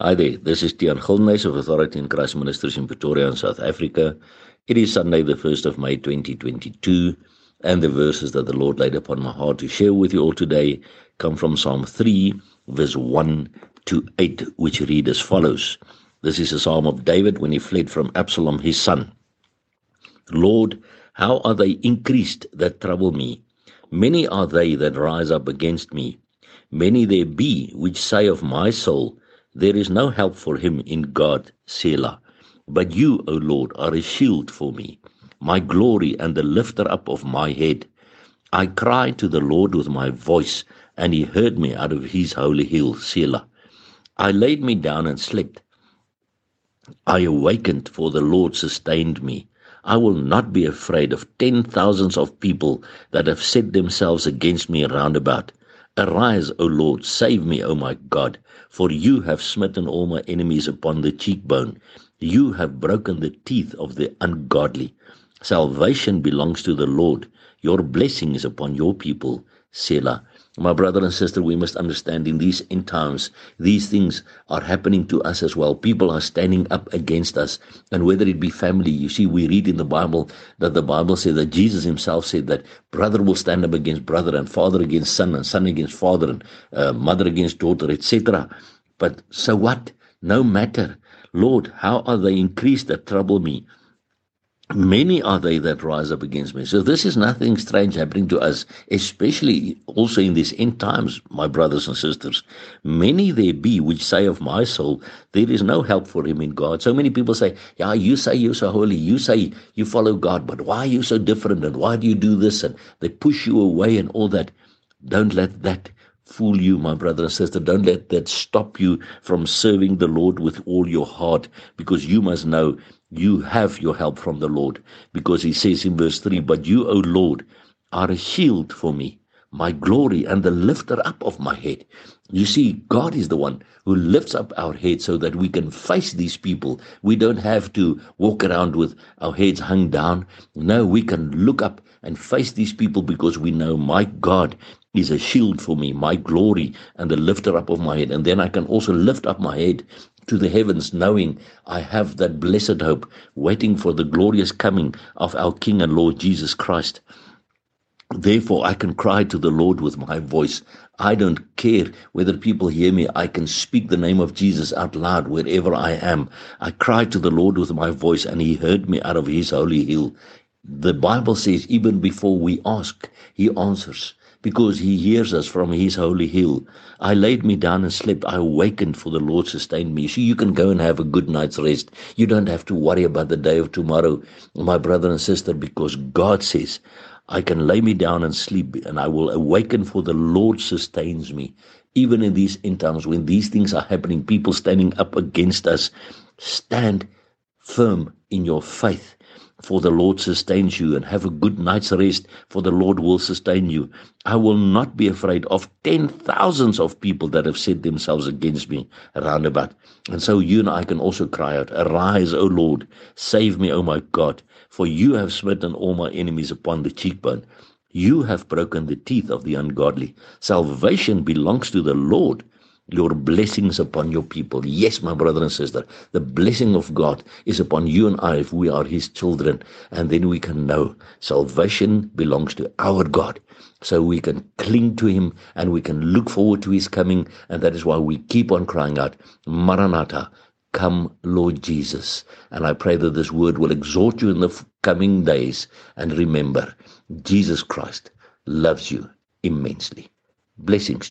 Hi there, this is Tian Gilnes of Authority in Christ Ministers in Pretoria in South Africa. It is Sunday, the 1st of May 2022, and the verses that the Lord laid upon my heart to share with you all today come from Psalm 3, verse 1 to 8, which read as follows. This is a psalm of David when he fled from Absalom his son. Lord, how are they increased that trouble me? Many are they that rise up against me. Many there be which say of my soul, There is no help for him in God, Selah. But you, O Lord, are a shield for me, my glory and the lifter up of my head. I cried to the Lord with my voice, and he heard me out of his holy hill, Selah. I laid me down and slept. I awakened, for the Lord sustained me. I will not be afraid of ten thousands of people that have set themselves against me round about. Arise, O Lord, save me, O my God, for you have smitten all my enemies upon the cheekbone. You have broken the teeth of the ungodly. Salvation belongs to the Lord. Your blessing is upon your people, Selah. My brother and sister, we must understand in these end times, these things are happening to us as well. People are standing up against us, and whether it be family, you see, we read in the Bible that the Bible says that Jesus himself said that brother will stand up against brother, and father against son, and son against father, and uh, mother against daughter, etc. But so what? No matter. Lord, how are they increased that trouble me? Many are they that rise up against me. So this is nothing strange happening to us, especially also in these end times, my brothers and sisters. Many there be which say of my soul, there is no help for him in God. So many people say, yeah, you say you're so holy, you say you follow God, but why are you so different and why do you do this? And they push you away and all that. Don't let that fool you, my brother and sister. Don't let that stop you from serving the Lord with all your heart because you must know you have your help from the Lord because he says in verse 3 But you, O Lord, are a shield for me, my glory, and the lifter up of my head. You see, God is the one who lifts up our head so that we can face these people. We don't have to walk around with our heads hung down. No, we can look up and face these people because we know my God is a shield for me, my glory, and the lifter up of my head. And then I can also lift up my head to the heavens, knowing I have that blessed hope waiting for the glorious coming of our King and Lord Jesus Christ. Therefore, I can cry to the Lord with my voice. I don't care whether people hear me. I can speak the name of Jesus out loud wherever I am. I cried to the Lord with my voice, and he heard me out of his holy hill. The Bible says, even before we ask, he answers because he hears us from his holy hill. I laid me down and slept. I awakened, for the Lord sustained me. So you can go and have a good night's rest. You don't have to worry about the day of tomorrow, my brother and sister, because God says, I can lay me down and sleep, and I will awaken, for the Lord sustains me. Even in these end times, when these things are happening, people standing up against us, stand firm in your faith for the Lord sustains you, and have a good night's rest, for the Lord will sustain you. I will not be afraid of ten thousands of people that have set themselves against me round about. And so you and I can also cry out, Arise, O Lord, save me, O my God, for you have smitten all my enemies upon the cheekbone. You have broken the teeth of the ungodly. Salvation belongs to the Lord your blessings upon your people. Yes, my brother and sister, the blessing of God is upon you and I if we are His children. And then we can know salvation belongs to our God. So we can cling to Him and we can look forward to His coming. And that is why we keep on crying out, Maranatha, come, Lord Jesus. And I pray that this word will exhort you in the coming days. And remember, Jesus Christ loves you immensely. Blessings.